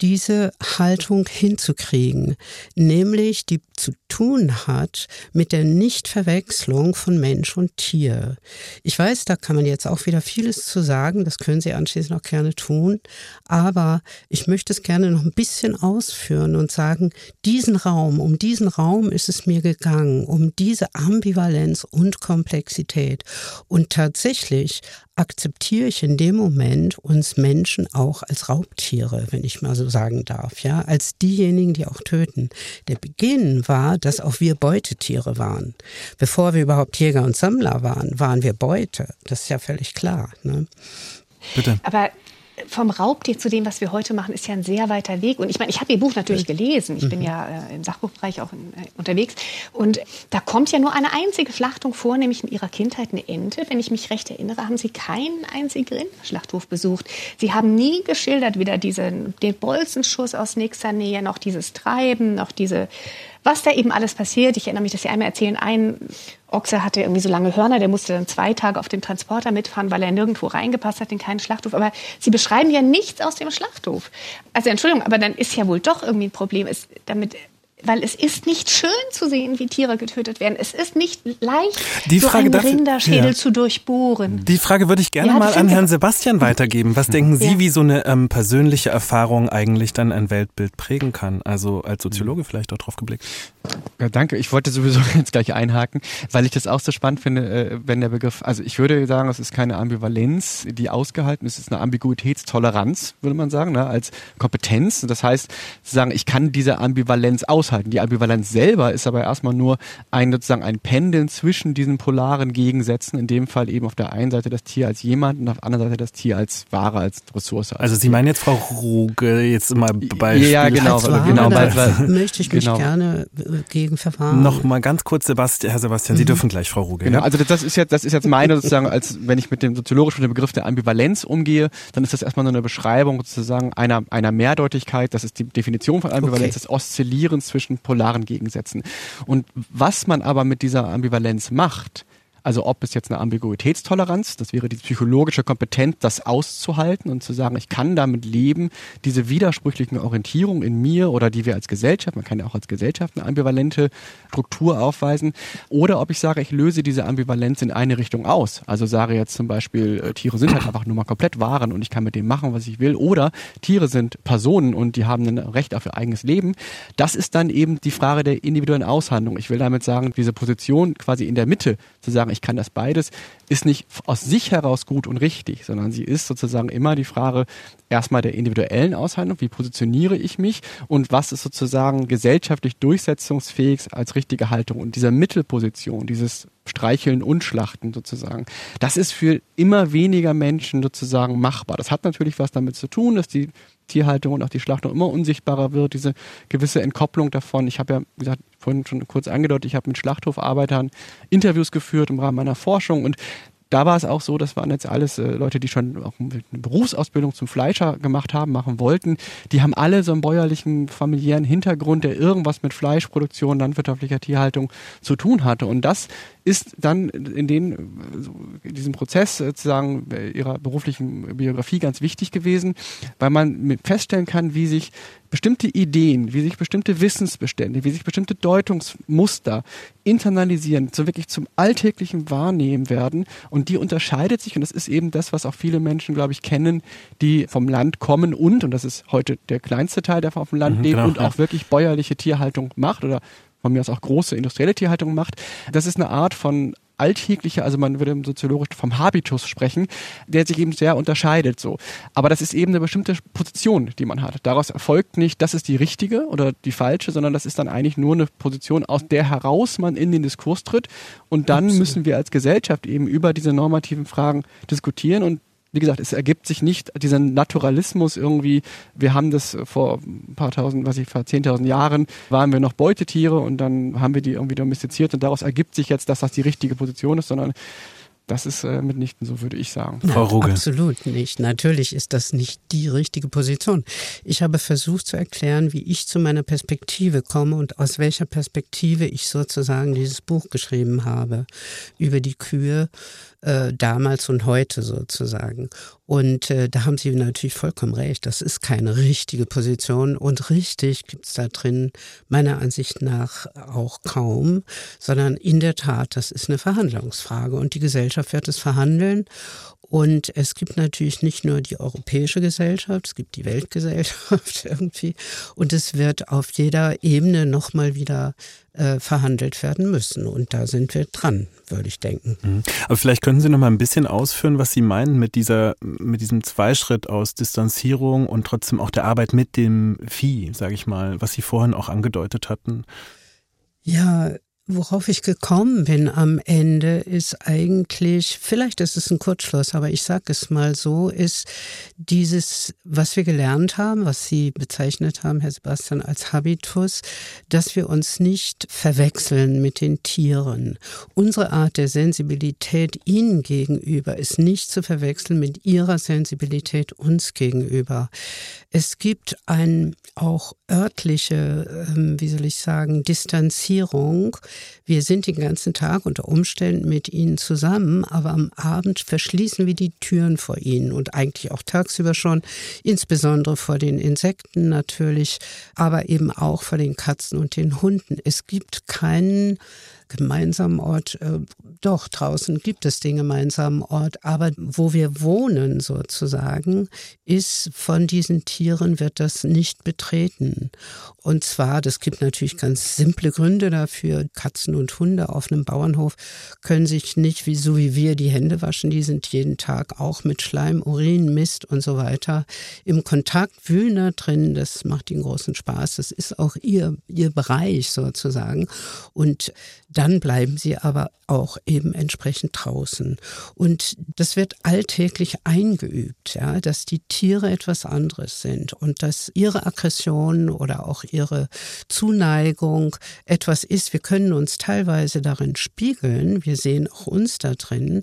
S3: diese Haltung hinzukriegen, nämlich die zu tun hat mit der Nichtverwechslung von Mensch und Tier. Ich weiß, da kann man jetzt auch wieder vieles zu sagen, das können Sie anschließend auch gerne tun, aber ich möchte es gerne noch ein bisschen ausführen und sagen, diesen Raum, um diesen Raum ist es mir gegangen, um diese Ambivalenz und Komplexität und tatsächlich akzeptiere ich in dem Moment uns Menschen auch als Raubtiere, wenn ich mal so sagen darf, ja, als diejenigen, die auch töten. Der Beginn war, dass auch wir Beutetiere waren. Bevor wir überhaupt Jäger und Sammler waren, waren wir Beute. Das ist ja völlig klar. Ne?
S2: Bitte. Aber vom Raubtier zu dem, was wir heute machen, ist ja ein sehr weiter Weg. Und ich meine, ich habe Ihr Buch natürlich gelesen. Ich bin mhm. ja äh, im Sachbuchbereich auch in, äh, unterwegs. Und da kommt ja nur eine einzige Schlachtung vor, nämlich in Ihrer Kindheit eine Ente. Wenn ich mich recht erinnere, haben Sie keinen einzigen Rinderschlachthof besucht. Sie haben nie geschildert, weder diesen, den Bolzenschuss aus nächster Nähe, noch dieses Treiben, noch diese was da eben alles passiert. Ich erinnere mich, dass Sie einmal erzählen, ein Ochse hatte irgendwie so lange Hörner, der musste dann zwei Tage auf dem Transporter mitfahren, weil er nirgendwo reingepasst hat in keinen Schlachthof. Aber Sie beschreiben ja nichts aus dem Schlachthof. Also Entschuldigung, aber dann ist ja wohl doch irgendwie ein Problem. Ist, damit weil es ist nicht schön zu sehen, wie Tiere getötet werden. Es ist nicht leicht, die so Frage, einen Rinderschädel ja. zu durchbohren.
S1: Die Frage würde ich gerne ja, mal an Herrn Sebastian weitergeben. Was denken Sie, ja. wie so eine ähm, persönliche Erfahrung eigentlich dann ein Weltbild prägen kann? Also als Soziologe vielleicht auch drauf geblickt.
S4: Ja, danke. Ich wollte sowieso jetzt gleich einhaken, weil ich das auch so spannend finde, äh, wenn der Begriff, also ich würde sagen, es ist keine Ambivalenz, die ausgehalten ist, es ist eine Ambiguitätstoleranz, würde man sagen, ne, als Kompetenz. Das heißt, zu sagen, ich kann diese Ambivalenz aushalten. Die Ambivalenz selber ist aber erstmal nur ein sozusagen ein Pendeln zwischen diesen polaren Gegensätzen, in dem Fall eben auf der einen Seite das Tier als jemand und auf der anderen Seite das Tier als Ware, als Ressource.
S1: Als also Sie meinen jetzt Frau Ruge jetzt immer Beispiel.
S4: Ja, genau.
S3: Ware,
S4: genau,
S3: weil, weil, möchte ich mich genau. gerne gegen verfahren.
S1: Noch mal ganz kurz, Sebastian, Herr Sebastian, Sie mhm. dürfen gleich, Frau Ruge.
S4: Genau, also das ist jetzt, das ist jetzt meine sozusagen, als wenn ich mit dem soziologischen mit dem Begriff der Ambivalenz umgehe, dann ist das erstmal nur eine Beschreibung sozusagen einer, einer Mehrdeutigkeit. Das ist die Definition von Ambivalenz, okay. das Oszillieren zwischen polaren Gegensätzen. Und was man aber mit dieser Ambivalenz macht, also ob es jetzt eine Ambiguitätstoleranz, das wäre die psychologische Kompetenz, das auszuhalten und zu sagen, ich kann damit leben, diese widersprüchlichen Orientierungen in mir oder die wir als Gesellschaft, man kann ja auch als Gesellschaft eine ambivalente Struktur aufweisen, oder ob ich sage, ich löse diese Ambivalenz in eine Richtung aus. Also sage jetzt zum Beispiel, äh, Tiere sind halt einfach nur mal komplett Waren und ich kann mit dem machen, was ich will, oder Tiere sind Personen und die haben ein Recht auf ihr eigenes Leben. Das ist dann eben die Frage der individuellen Aushandlung. Ich will damit sagen, diese Position quasi in der Mitte zu sagen, ich kann das beides, ist nicht aus sich heraus gut und richtig, sondern sie ist sozusagen immer die Frage erstmal der individuellen Aushandlung, wie positioniere ich mich und was ist sozusagen gesellschaftlich durchsetzungsfähig als richtige Haltung und dieser Mittelposition, dieses Streicheln und Schlachten sozusagen. Das ist für immer weniger Menschen sozusagen machbar. Das hat natürlich was damit zu tun, dass die Tierhaltung und auch die Schlachtung immer unsichtbarer wird, diese gewisse Entkopplung davon. Ich habe ja, wie gesagt, vorhin schon kurz angedeutet, ich habe mit Schlachthofarbeitern Interviews geführt im Rahmen meiner Forschung und da war es auch so, das waren jetzt alles äh, Leute, die schon auch eine Berufsausbildung zum Fleischer gemacht haben, machen wollten. Die haben alle so einen bäuerlichen, familiären Hintergrund, der irgendwas mit Fleischproduktion, landwirtschaftlicher Tierhaltung zu tun hatte. Und das ist dann in, den, in diesem Prozess sozusagen ihrer beruflichen Biografie ganz wichtig gewesen, weil man feststellen kann, wie sich bestimmte Ideen, wie sich bestimmte Wissensbestände, wie sich bestimmte Deutungsmuster internalisieren, so wirklich zum alltäglichen Wahrnehmen werden. Und die unterscheidet sich, und das ist eben das, was auch viele Menschen, glaube ich, kennen, die vom Land kommen und, und das ist heute der kleinste Teil, der auf dem Land mhm, lebt genau, und ja. auch wirklich bäuerliche Tierhaltung macht oder von mir aus auch große industrielle Tierhaltung macht. Das ist eine Art von alltäglicher, also man würde soziologisch vom Habitus sprechen, der sich eben sehr unterscheidet so. Aber das ist eben eine bestimmte Position, die man hat. Daraus erfolgt nicht, das ist die richtige oder die falsche, sondern das ist dann eigentlich nur eine Position, aus der heraus man in den Diskurs tritt. Und dann Absolut. müssen wir als Gesellschaft eben über diese normativen Fragen diskutieren und wie gesagt, es ergibt sich nicht dieser Naturalismus irgendwie, wir haben das vor ein paar tausend, was ich, vor zehntausend Jahren waren wir noch Beutetiere und dann haben wir die irgendwie domestiziert und daraus ergibt sich jetzt, dass das die richtige Position ist, sondern das ist äh, mitnichten so, würde ich sagen.
S3: Frau Ruge. Absolut nicht. Natürlich ist das nicht die richtige Position. Ich habe versucht zu erklären, wie ich zu meiner Perspektive komme und aus welcher Perspektive ich sozusagen dieses Buch geschrieben habe über die Kühe äh, damals und heute sozusagen. Und äh, da haben Sie natürlich vollkommen recht. Das ist keine richtige Position und richtig gibt es da drin meiner Ansicht nach auch kaum, sondern in der Tat, das ist eine Verhandlungsfrage und die Gesellschaft wird es verhandeln. Und es gibt natürlich nicht nur die europäische Gesellschaft, es gibt die Weltgesellschaft irgendwie. Und es wird auf jeder Ebene nochmal wieder äh, verhandelt werden müssen. Und da sind wir dran, würde ich denken.
S1: Mhm. Aber vielleicht könnten Sie noch mal ein bisschen ausführen, was Sie meinen mit dieser, mit diesem Zweischritt aus Distanzierung und trotzdem auch der Arbeit mit dem Vieh, sage ich mal, was Sie vorhin auch angedeutet hatten.
S3: Ja, Worauf ich gekommen bin am Ende ist eigentlich, vielleicht ist es ein Kurzschluss, aber ich sage es mal so, ist dieses, was wir gelernt haben, was Sie bezeichnet haben, Herr Sebastian, als Habitus, dass wir uns nicht verwechseln mit den Tieren. Unsere Art der Sensibilität ihnen gegenüber ist nicht zu verwechseln mit ihrer Sensibilität uns gegenüber. Es gibt ein auch örtliche, ähm, wie soll ich sagen, Distanzierung wir sind den ganzen Tag unter Umständen mit ihnen zusammen, aber am Abend verschließen wir die Türen vor ihnen und eigentlich auch tagsüber schon, insbesondere vor den Insekten natürlich, aber eben auch vor den Katzen und den Hunden. Es gibt keinen gemeinsamen Ort, äh, doch, draußen gibt es den gemeinsamen Ort, aber wo wir wohnen sozusagen, ist von diesen Tieren wird das nicht betreten. Und zwar, das gibt natürlich ganz simple Gründe dafür. Katzen und Hunde auf einem Bauernhof können sich nicht, wie, so wie wir, die Hände waschen. Die sind jeden Tag auch mit Schleim, Urin, Mist und so weiter im Kontakt, wühlen da drin. Das macht ihnen großen Spaß. Das ist auch ihr, ihr Bereich sozusagen. Und dann bleiben sie aber auch eben entsprechend draußen. Und das wird alltäglich eingeübt, ja, dass die Tiere etwas anderes sind und dass ihre Aggression oder auch ihre Zuneigung etwas ist. Wir können uns teilweise darin spiegeln. Wir sehen auch uns da drin.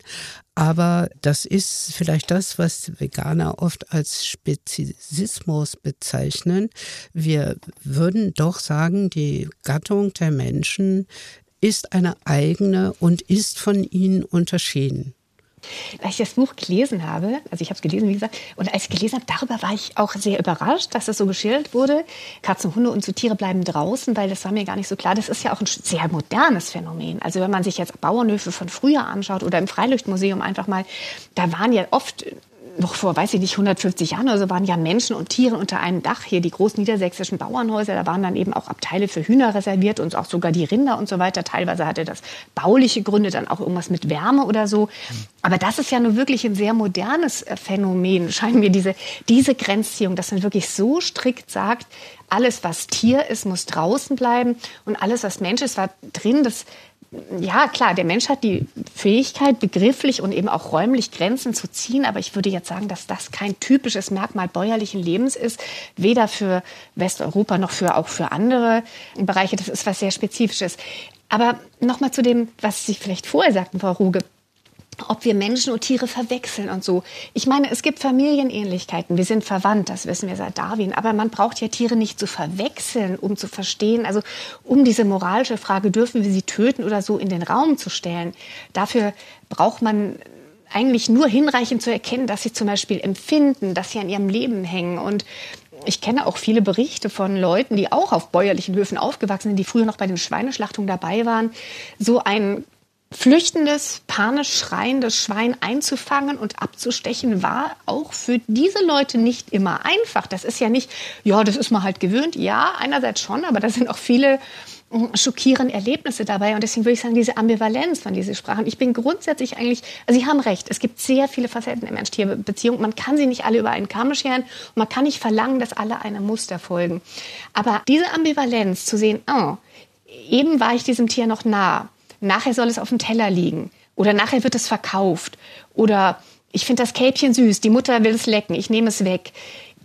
S3: Aber das ist vielleicht das, was Veganer oft als Spezismus bezeichnen. Wir würden doch sagen, die Gattung der Menschen ist eine eigene und ist von ihnen unterschieden.
S2: Als ich das Buch gelesen habe, also ich habe es gelesen, wie gesagt, und als ich gelesen habe, darüber war ich auch sehr überrascht, dass das so geschildert wurde. Katzen, Hunde und so Tiere bleiben draußen, weil das war mir gar nicht so klar. Das ist ja auch ein sehr modernes Phänomen. Also wenn man sich jetzt Bauernhöfe von früher anschaut oder im Freilichtmuseum einfach mal, da waren ja oft noch vor, weiß ich nicht, 150 Jahren oder so waren ja Menschen und Tiere unter einem Dach hier, die großen niedersächsischen Bauernhäuser, da waren dann eben auch Abteile für Hühner reserviert und auch sogar die Rinder und so weiter. Teilweise hatte das bauliche Gründe, dann auch irgendwas mit Wärme oder so. Aber das ist ja nur wirklich ein sehr modernes äh, Phänomen, scheint mir diese, diese Grenzziehung, dass man wirklich so strikt sagt, alles, was Tier ist, muss draußen bleiben und alles, was Mensch ist, war drin. Das ja, klar, der Mensch hat die Fähigkeit, begrifflich und eben auch räumlich Grenzen zu ziehen. Aber ich würde jetzt sagen, dass das kein typisches Merkmal bäuerlichen Lebens ist. Weder für Westeuropa noch für, auch für andere Bereiche. Das ist was sehr Spezifisches. Aber nochmal zu dem, was Sie vielleicht vorher sagten, Frau Ruge ob wir Menschen und Tiere verwechseln und so. Ich meine, es gibt Familienähnlichkeiten. Wir sind verwandt, das wissen wir seit Darwin. Aber man braucht ja Tiere nicht zu verwechseln, um zu verstehen, also um diese moralische Frage, dürfen wir sie töten oder so in den Raum zu stellen. Dafür braucht man eigentlich nur hinreichend zu erkennen, dass sie zum Beispiel empfinden, dass sie an ihrem Leben hängen. Und ich kenne auch viele Berichte von Leuten, die auch auf bäuerlichen Höfen aufgewachsen sind, die früher noch bei den Schweineschlachtungen dabei waren. So ein flüchtendes, panisch schreiendes Schwein einzufangen und abzustechen, war auch für diese Leute nicht immer einfach. Das ist ja nicht, ja, das ist man halt gewöhnt. Ja, einerseits schon, aber da sind auch viele hm, schockierende Erlebnisse dabei. Und deswegen würde ich sagen, diese Ambivalenz, von der Sie sprachen. Ich bin grundsätzlich eigentlich, also Sie haben recht, es gibt sehr viele Facetten der Mensch-Tier-Beziehung. Man kann sie nicht alle über einen Kamm scheren und man kann nicht verlangen, dass alle einem Muster folgen. Aber diese Ambivalenz zu sehen, oh, eben war ich diesem Tier noch nah nachher soll es auf dem Teller liegen oder nachher wird es verkauft oder ich finde das Kälbchen süß, die Mutter will es lecken, ich nehme es weg.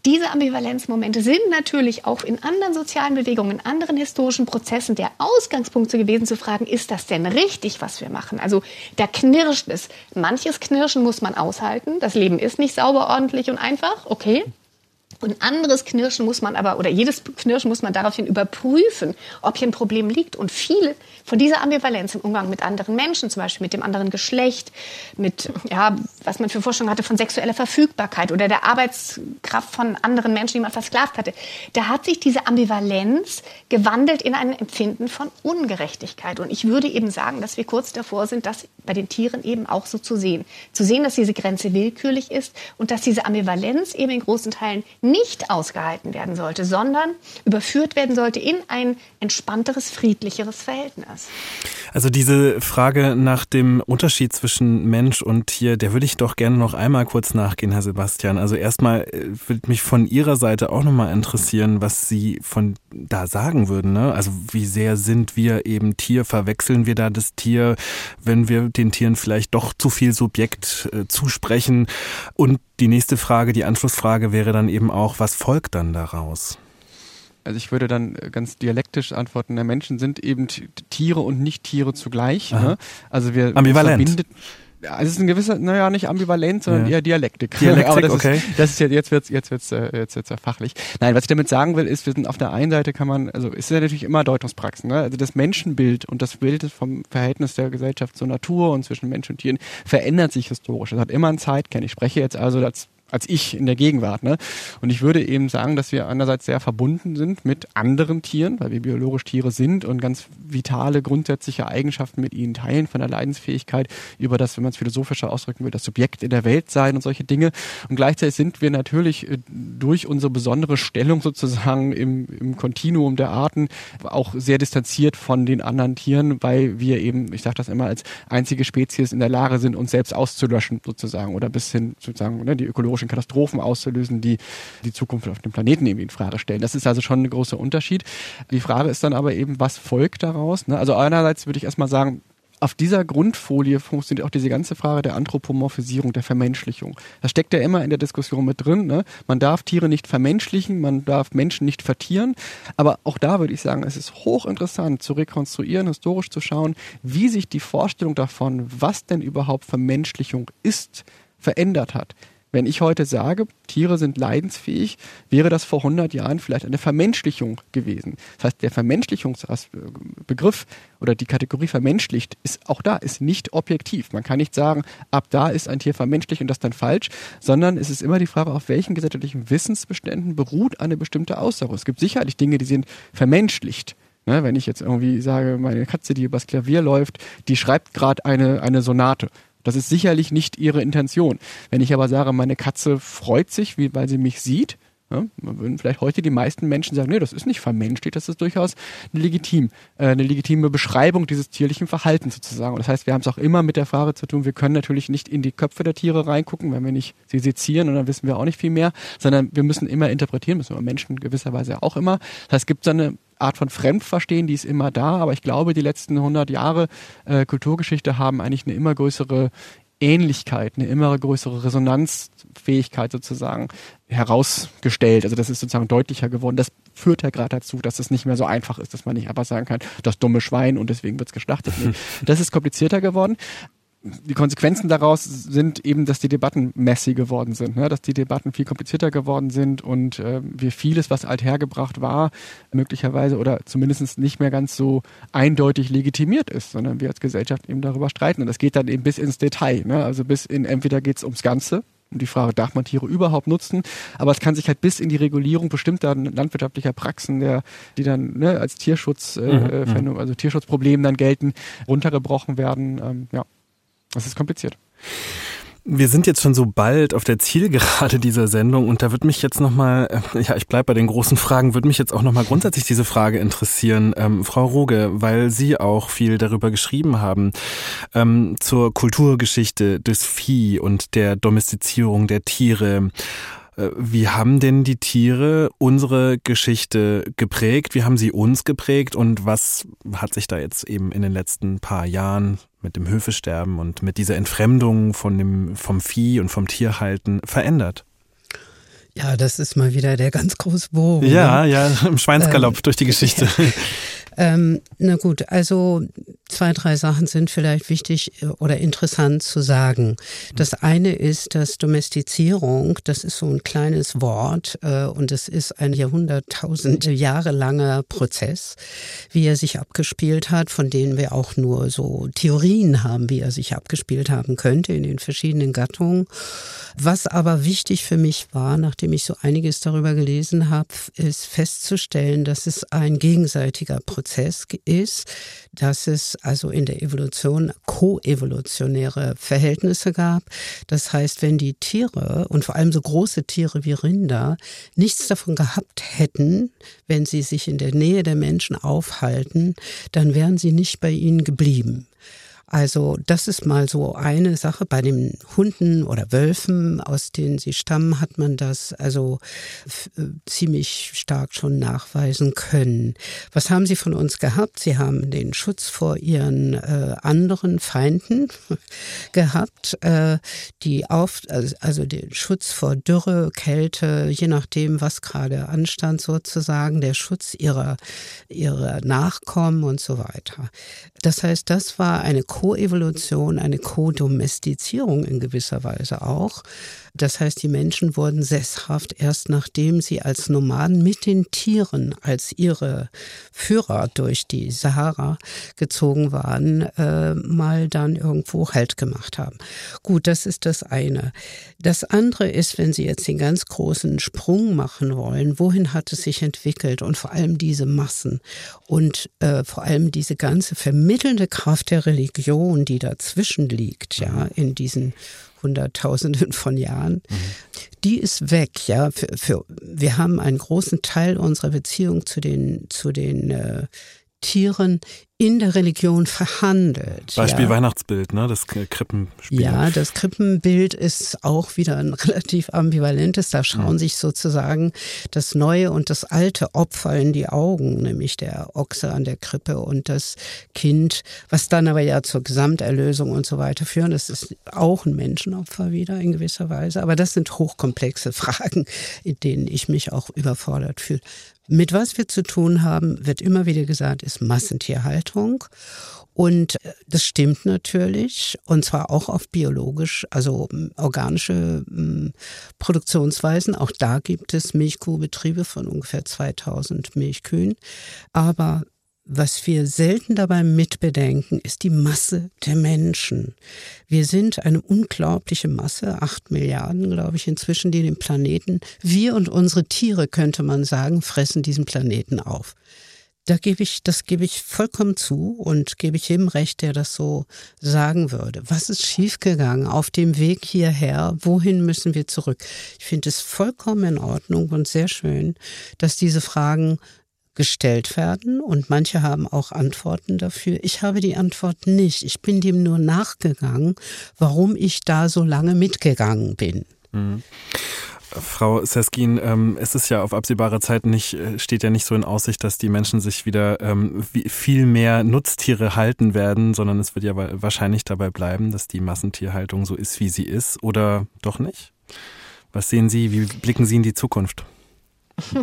S2: Diese Ambivalenzmomente sind natürlich auch in anderen sozialen Bewegungen, in anderen historischen Prozessen der Ausgangspunkt gewesen, zu fragen, ist das denn richtig, was wir machen? Also da knirscht es. Manches Knirschen muss man aushalten. Das Leben ist nicht sauber, ordentlich und einfach. Okay, und anderes Knirschen muss man aber, oder jedes Knirschen muss man daraufhin überprüfen, ob hier ein Problem liegt. Und viele von dieser Ambivalenz im Umgang mit anderen Menschen, zum Beispiel mit dem anderen Geschlecht, mit, ja, was man für Forschung hatte von sexueller Verfügbarkeit oder der Arbeitskraft von anderen Menschen, die man versklavt hatte, da hat sich diese Ambivalenz gewandelt in ein Empfinden von Ungerechtigkeit. Und ich würde eben sagen, dass wir kurz davor sind, das bei den Tieren eben auch so zu sehen. Zu sehen, dass diese Grenze willkürlich ist und dass diese Ambivalenz eben in großen Teilen nicht ausgehalten werden sollte, sondern überführt werden sollte in ein entspannteres, friedlicheres Verhältnis.
S1: Also diese Frage nach dem Unterschied zwischen Mensch und Tier, der würde ich doch gerne noch einmal kurz nachgehen, Herr Sebastian. Also erstmal äh, würde mich von Ihrer Seite auch nochmal interessieren, was Sie von da sagen würden. Ne? Also wie sehr sind wir eben Tier, verwechseln wir da das Tier, wenn wir den Tieren vielleicht doch zu viel Subjekt äh, zusprechen? Und die nächste Frage, die Anschlussfrage wäre dann eben auch, was folgt dann daraus?
S4: Also ich würde dann äh, ganz dialektisch antworten, der Menschen sind eben Tiere und nicht Tiere zugleich. Ne? Also wir
S1: Ambivalent.
S4: Also es ist ein gewisser, naja, nicht ambivalent, sondern
S1: ja.
S4: eher Dialektik.
S1: Dialektik,
S4: Aber das
S1: okay.
S4: Ist, das ist jetzt, jetzt wird's, jetzt wird's, äh, jetzt wird's ja fachlich. Nein, was ich damit sagen will, ist, wir sind auf der einen Seite kann man, also ist ja natürlich immer Deutungspraxen, ne? Also das Menschenbild und das Bild vom Verhältnis der Gesellschaft zur Natur und zwischen Mensch und Tieren verändert sich historisch. Das hat immer einen Zeitkern. Ich spreche jetzt also als als ich in der Gegenwart. Ne? Und ich würde eben sagen, dass wir einerseits sehr verbunden sind mit anderen Tieren, weil wir biologisch Tiere sind und ganz vitale, grundsätzliche Eigenschaften mit ihnen teilen, von der Leidensfähigkeit über das, wenn man es philosophischer ausdrücken will, das Subjekt in der Welt sein und solche Dinge. Und gleichzeitig sind wir natürlich äh, durch unsere besondere Stellung sozusagen im, im Kontinuum der Arten auch sehr distanziert von den anderen Tieren, weil wir eben, ich sage das immer, als einzige Spezies in der Lage sind, uns selbst auszulöschen sozusagen oder bis hin sozusagen ne, die ökologische ökologischen Katastrophen auszulösen, die die Zukunft auf dem Planeten irgendwie in Frage stellen. Das ist also schon ein großer Unterschied. Die Frage ist dann aber eben, was folgt daraus? Ne? Also einerseits würde ich erstmal sagen, auf dieser Grundfolie funktioniert auch diese ganze Frage der Anthropomorphisierung, der Vermenschlichung. Das steckt ja immer in der Diskussion mit drin. Ne? Man darf Tiere nicht vermenschlichen, man darf Menschen nicht vertieren. Aber auch da würde ich sagen, es ist hochinteressant zu rekonstruieren, historisch zu schauen, wie sich die Vorstellung davon, was denn überhaupt Vermenschlichung ist, verändert hat. Wenn ich heute sage, Tiere sind leidensfähig, wäre das vor 100 Jahren vielleicht eine Vermenschlichung gewesen. Das heißt, der Vermenschlichungsbegriff oder die Kategorie vermenschlicht ist auch da, ist nicht objektiv. Man kann nicht sagen, ab da ist ein Tier vermenschlicht und das dann falsch, sondern es ist immer die Frage, auf welchen gesellschaftlichen Wissensbeständen beruht eine bestimmte Aussage. Es gibt sicherlich Dinge, die sind vermenschlicht. Ne, wenn ich jetzt irgendwie sage, meine Katze, die übers Klavier läuft, die schreibt gerade eine, eine Sonate. Das ist sicherlich nicht ihre Intention. Wenn ich aber sage, meine Katze freut sich, weil sie mich sieht, ja, würden vielleicht heute die meisten Menschen sagen, nee, das ist nicht vermenschlicht, das ist durchaus eine, legitim, äh, eine legitime Beschreibung dieses tierlichen Verhaltens sozusagen. Und das heißt, wir haben es auch immer mit der Frage zu tun, wir können natürlich nicht in die Köpfe der Tiere reingucken, wenn wir nicht sie sezieren und dann wissen wir auch nicht viel mehr, sondern wir müssen immer interpretieren, müssen wir Menschen gewisserweise auch immer. Das heißt, es gibt so eine Art von Fremdverstehen, die ist immer da, aber ich glaube, die letzten 100 Jahre äh, Kulturgeschichte haben eigentlich eine immer größere Ähnlichkeit, eine immer größere Resonanzfähigkeit sozusagen herausgestellt. Also das ist sozusagen deutlicher geworden. Das führt ja gerade dazu, dass es nicht mehr so einfach ist, dass man nicht einfach sagen kann, das dumme Schwein und deswegen wird's geschlachtet. Nee, das ist komplizierter geworden die Konsequenzen daraus sind eben, dass die Debatten messy geworden sind, ne? dass die Debatten viel komplizierter geworden sind und äh, wir vieles, was althergebracht war, möglicherweise oder zumindest nicht mehr ganz so eindeutig legitimiert ist, sondern wir als Gesellschaft eben darüber streiten. Und das geht dann eben bis ins Detail. Ne? Also bis in entweder geht's ums Ganze, um die Frage, darf man Tiere überhaupt nutzen? Aber es kann sich halt bis in die Regulierung bestimmter landwirtschaftlicher Praxen, der, die dann ne, als Tierschutz, äh, mhm, mhm. also Tierschutzproblem dann gelten, runtergebrochen werden. Ähm, ja. Das ist kompliziert.
S1: Wir sind jetzt schon so bald auf der Zielgerade dieser Sendung und da wird mich jetzt nochmal, äh, ja, ich bleibe bei den großen Fragen, würde mich jetzt auch nochmal grundsätzlich diese Frage interessieren, ähm, Frau Roge, weil Sie auch viel darüber geschrieben haben, ähm, zur Kulturgeschichte des Vieh und der Domestizierung der Tiere. Äh, wie haben denn die Tiere unsere Geschichte geprägt? Wie haben sie uns geprägt? Und was hat sich da jetzt eben in den letzten paar Jahren mit dem Höfesterben und mit dieser Entfremdung von dem, vom Vieh und vom Tierhalten verändert?
S3: Ja, das ist mal wieder der ganz große Bogen.
S1: Ja, ne? ja, im Schweinsgalopp ähm, durch die Geschichte.
S3: Ähm, na gut, also zwei, drei Sachen sind vielleicht wichtig äh, oder interessant zu sagen. Das eine ist, dass Domestizierung, das ist so ein kleines Wort äh, und es ist ein jahrhunderttausende Jahre langer Prozess, wie er sich abgespielt hat, von denen wir auch nur so Theorien haben, wie er sich abgespielt haben könnte in den verschiedenen Gattungen. Was aber wichtig für mich war, nachdem ich so einiges darüber gelesen habe, ist festzustellen, dass es ein gegenseitiger Prozess ist, dass es also in der Evolution koevolutionäre Verhältnisse gab. Das heißt, wenn die Tiere und vor allem so große Tiere wie Rinder nichts davon gehabt hätten, wenn sie sich in der Nähe der Menschen aufhalten, dann wären sie nicht bei ihnen geblieben. Also das ist mal so eine Sache. Bei den Hunden oder Wölfen, aus denen sie stammen, hat man das also äh, ziemlich stark schon nachweisen können. Was haben sie von uns gehabt? Sie haben den Schutz vor ihren äh, anderen Feinden gehabt, äh, die auf, also, den Schutz vor Dürre, Kälte, je nachdem, was gerade anstand sozusagen, der Schutz ihrer, ihrer Nachkommen und so weiter. Das heißt, das war eine Koevolution, eine Kodomestizierung in gewisser Weise auch. Das heißt, die Menschen wurden sesshaft erst nachdem sie als Nomaden mit den Tieren als ihre Führer durch die Sahara gezogen waren, äh, mal dann irgendwo Halt gemacht haben. Gut, das ist das eine. Das andere ist, wenn Sie jetzt den ganz großen Sprung machen wollen, wohin hat es sich entwickelt und vor allem diese Massen und äh, vor allem diese ganze vermittelnde Kraft der Religion, die dazwischen liegt, ja, in diesen Hunderttausenden von Jahren, mhm. die ist weg. Ja, für, für, wir haben einen großen Teil unserer Beziehung zu den zu den äh, Tieren in der Religion verhandelt.
S1: Beispiel ja. Weihnachtsbild, ne? Das Krippenspiel.
S3: Ja, das Krippenbild ist auch wieder ein relativ ambivalentes. Da schauen mhm. sich sozusagen das Neue und das alte Opfer in die Augen, nämlich der Ochse an der Krippe und das Kind, was dann aber ja zur Gesamterlösung und so weiter führen. Das ist auch ein Menschenopfer wieder in gewisser Weise. Aber das sind hochkomplexe Fragen, in denen ich mich auch überfordert fühle. Mit was wir zu tun haben, wird immer wieder gesagt, ist Massentierhaltung. Und äh, das stimmt natürlich, und zwar auch auf biologisch, also organische Produktionsweisen. Auch da gibt es Milchkuhbetriebe von ungefähr 2000 Milchkühen. Aber was wir selten dabei mitbedenken, ist die Masse der Menschen. Wir sind eine unglaubliche Masse, acht Milliarden, glaube ich, inzwischen, die den Planeten, wir und unsere Tiere, könnte man sagen, fressen diesen Planeten auf. Da gebe ich, das gebe ich vollkommen zu und gebe ich jedem recht, der das so sagen würde. Was ist schiefgegangen auf dem Weg hierher? Wohin müssen wir zurück? Ich finde es vollkommen in Ordnung und sehr schön, dass diese Fragen gestellt werden und manche haben auch Antworten dafür. Ich habe die Antwort nicht. Ich bin dem nur nachgegangen, warum ich da so lange mitgegangen bin. Mhm.
S1: Frau Seskin, ähm, es ist ja auf absehbare Zeit nicht, äh, steht ja nicht so in Aussicht, dass die Menschen sich wieder ähm, viel mehr Nutztiere halten werden, sondern es wird ja wahrscheinlich dabei bleiben, dass die Massentierhaltung so ist, wie sie ist, oder doch nicht? Was sehen Sie, wie blicken Sie in die Zukunft?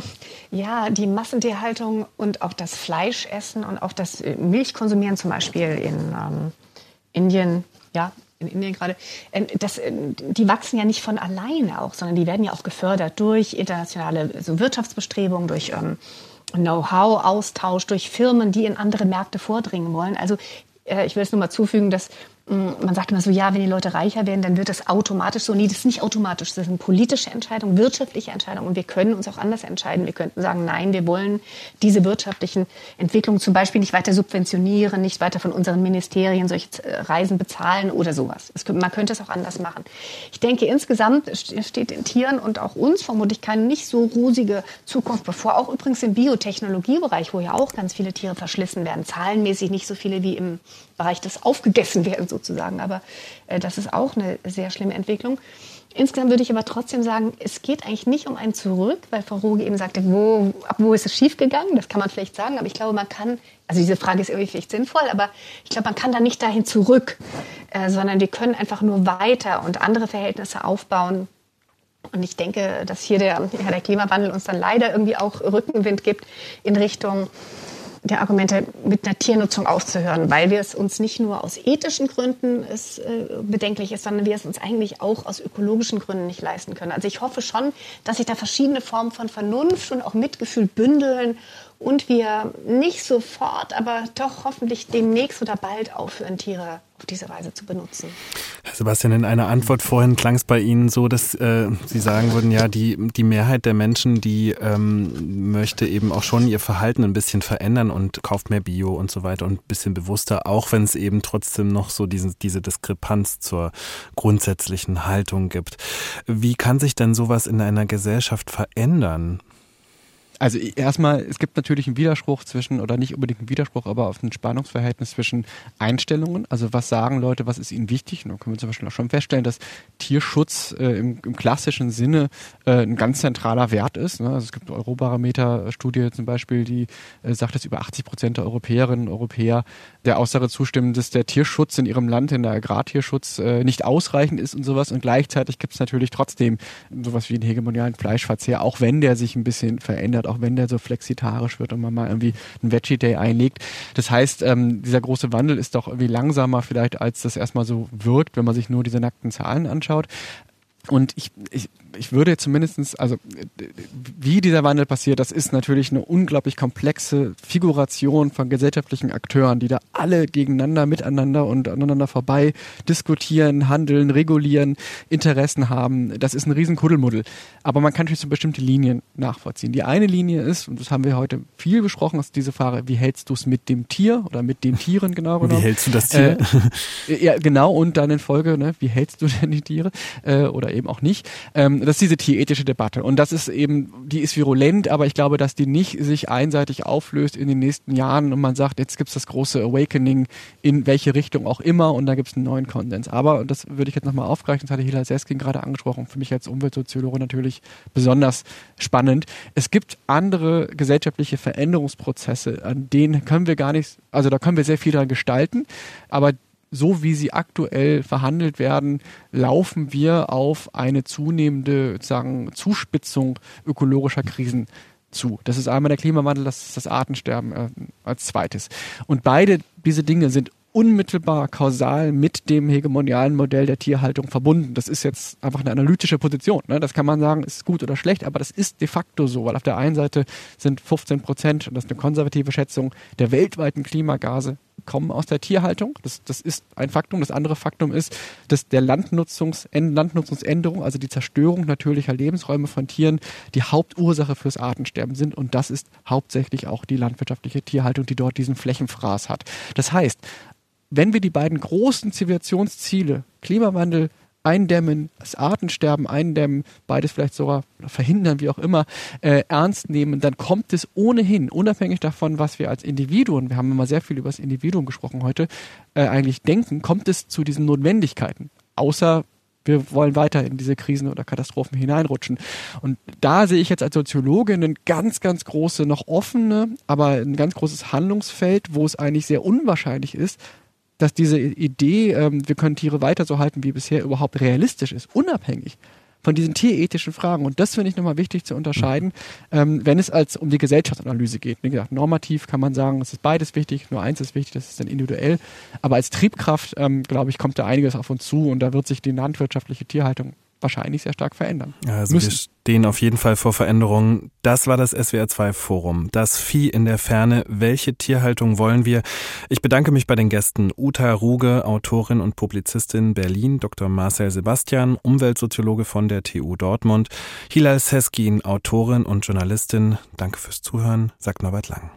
S2: Ja, die Massentierhaltung und auch das Fleischessen und auch das äh, Milchkonsumieren zum Beispiel in ähm, Indien, ja, in Indien gerade, äh, das, äh, die wachsen ja nicht von alleine auch, sondern die werden ja auch gefördert durch internationale so Wirtschaftsbestrebungen, durch ähm, Know-how-Austausch, durch Firmen, die in andere Märkte vordringen wollen. Also äh, ich will es nur mal zufügen, dass man sagt immer so, ja, wenn die Leute reicher werden, dann wird das automatisch so. Nee, das ist nicht automatisch. Das sind politische Entscheidungen, wirtschaftliche Entscheidungen. Und wir können uns auch anders entscheiden. Wir könnten sagen, nein, wir wollen diese wirtschaftlichen Entwicklungen zum Beispiel nicht weiter subventionieren, nicht weiter von unseren Ministerien solche äh, Reisen bezahlen oder sowas. man könnte es auch anders machen. Ich denke, insgesamt steht den Tieren und auch uns vermutlich keine nicht so rosige Zukunft bevor. Auch übrigens im Biotechnologiebereich, wo ja auch ganz viele Tiere verschlissen werden. Zahlenmäßig nicht so viele wie im Bereich des Aufgegessen werden sozusagen. Aber äh, das ist auch eine sehr schlimme Entwicklung. Insgesamt würde ich aber trotzdem sagen, es geht eigentlich nicht um ein Zurück, weil Frau Ruge eben sagte, wo, ab wo ist es schiefgegangen? Das kann man vielleicht sagen, aber ich glaube, man kann, also diese Frage ist irgendwie vielleicht sinnvoll, aber ich glaube, man kann da nicht dahin zurück, äh, sondern wir können einfach nur weiter und andere Verhältnisse aufbauen. Und ich denke, dass hier der, ja, der Klimawandel uns dann leider irgendwie auch Rückenwind gibt in Richtung der Argumente mit einer Tiernutzung aufzuhören, weil wir es uns nicht nur aus ethischen Gründen es, äh, bedenklich ist, sondern wir es uns eigentlich auch aus ökologischen Gründen nicht leisten können. Also ich hoffe schon, dass sich da verschiedene Formen von Vernunft und auch Mitgefühl bündeln und wir nicht sofort, aber doch hoffentlich demnächst oder bald aufhören, Tiere auf diese Weise zu benutzen.
S1: Herr Sebastian, in einer Antwort vorhin klang es bei Ihnen so, dass äh, Sie sagen würden, ja, die, die Mehrheit der Menschen, die ähm, möchte eben auch schon ihr Verhalten ein bisschen verändern und kauft mehr Bio und so weiter und ein bisschen bewusster, auch wenn es eben trotzdem noch so diese, diese Diskrepanz zur grundsätzlichen Haltung gibt. Wie kann sich denn sowas in einer Gesellschaft verändern?
S4: Also erstmal, es gibt natürlich einen Widerspruch zwischen, oder nicht unbedingt einen Widerspruch, aber auf ein Spannungsverhältnis zwischen Einstellungen. Also was sagen Leute, was ist ihnen wichtig? Und da können wir zum Beispiel auch schon feststellen, dass Tierschutz äh, im, im, klassischen Sinne äh, ein ganz zentraler Wert ist. Ne? Also es gibt eine Eurobarometer-Studie zum Beispiel, die äh, sagt, dass über 80 Prozent der Europäerinnen und Europäer der Aussage zustimmen, dass der Tierschutz in ihrem Land, in der Agrartierschutz, äh, nicht ausreichend ist und sowas. Und gleichzeitig gibt es natürlich trotzdem sowas wie einen hegemonialen Fleischverzehr, auch wenn der sich ein bisschen verändert auch wenn der so flexitarisch wird und man mal irgendwie einen Veggie Day einlegt. Das heißt, ähm, dieser große Wandel ist doch irgendwie langsamer vielleicht, als das erstmal so wirkt, wenn man sich nur diese nackten Zahlen anschaut. Und ich, ich, ich würde zumindestens, also wie dieser Wandel passiert, das ist natürlich eine unglaublich komplexe Figuration von gesellschaftlichen Akteuren, die da alle gegeneinander, miteinander und aneinander vorbei diskutieren, handeln, regulieren, Interessen haben. Das ist ein riesen Kuddelmuddel. Aber man kann natürlich so bestimmte Linien nachvollziehen. Die eine Linie ist, und das haben wir heute viel besprochen, ist diese Frage, wie hältst du es mit dem Tier oder mit den Tieren genau genommen?
S1: Wie hältst du das Tier?
S4: Äh, ja, genau. Und dann in Folge, ne, wie hältst du denn die Tiere? Äh, oder eben auch nicht. Ähm, das ist diese tierethische Debatte. Und das ist eben, die ist virulent, aber ich glaube, dass die nicht sich einseitig auflöst in den nächsten Jahren und man sagt, jetzt gibt's das große Awakening in welche Richtung auch immer und da gibt's einen neuen Konsens. Aber, und das würde ich jetzt nochmal aufgreifen, das hatte Hilal Seskin gerade angesprochen, für mich als Umweltsoziologe natürlich besonders spannend. Es gibt andere gesellschaftliche Veränderungsprozesse, an denen können wir gar nicht, also da können wir sehr viel daran gestalten, aber so wie sie aktuell verhandelt werden, laufen wir auf eine zunehmende sozusagen Zuspitzung ökologischer Krisen zu. Das ist einmal der Klimawandel, das ist das Artensterben äh, als zweites. Und beide diese Dinge sind unmittelbar kausal mit dem hegemonialen Modell der Tierhaltung verbunden. Das ist jetzt einfach eine analytische Position. Ne? Das kann man sagen, ist gut oder schlecht, aber das ist de facto so, weil auf der einen Seite sind 15 Prozent, und das ist eine konservative Schätzung, der weltweiten Klimagase kommen aus der Tierhaltung. Das, das ist ein Faktum. Das andere Faktum ist, dass der Landnutzungs Landnutzungsänderung, also die Zerstörung natürlicher Lebensräume von Tieren, die Hauptursache fürs Artensterben sind. Und das ist hauptsächlich auch die landwirtschaftliche Tierhaltung, die dort diesen Flächenfraß hat. Das heißt, wenn wir die beiden großen Zivilisationsziele, Klimawandel, eindämmen, das Artensterben eindämmen, beides vielleicht sogar verhindern, wie auch immer, äh, ernst nehmen, dann kommt es ohnehin, unabhängig davon, was wir als Individuen, wir haben immer sehr viel über das Individuum gesprochen heute, äh, eigentlich denken, kommt es zu diesen Notwendigkeiten. Außer wir wollen weiter in diese Krisen oder Katastrophen hineinrutschen. Und da sehe ich jetzt als Soziologe ein ganz, ganz große, noch offene, aber ein ganz großes Handlungsfeld, wo es eigentlich sehr unwahrscheinlich ist, dass diese Idee, ähm, wir können Tiere weiter so halten wie bisher, überhaupt realistisch ist, unabhängig von diesen tierethischen Fragen. Und das finde ich nochmal wichtig zu unterscheiden, ähm, wenn es als um die Gesellschaftsanalyse geht. Wie gesagt, normativ kann man sagen, es ist beides wichtig, nur eins ist wichtig, das ist dann individuell. Aber als Triebkraft, ähm, glaube ich, kommt da einiges auf uns zu und da wird sich die landwirtschaftliche Tierhaltung wahrscheinlich sehr stark verändern.
S1: Also müssen. wir stehen auf jeden Fall vor Veränderungen. Das war das SWR2 Forum. Das Vieh in der Ferne. Welche Tierhaltung wollen wir? Ich bedanke mich bei den Gästen Uta Ruge, Autorin und Publizistin Berlin, Dr. Marcel Sebastian, Umweltsoziologe von der TU Dortmund, Hilal Seskin, Autorin und Journalistin. Danke fürs Zuhören, sagt Norbert Lang.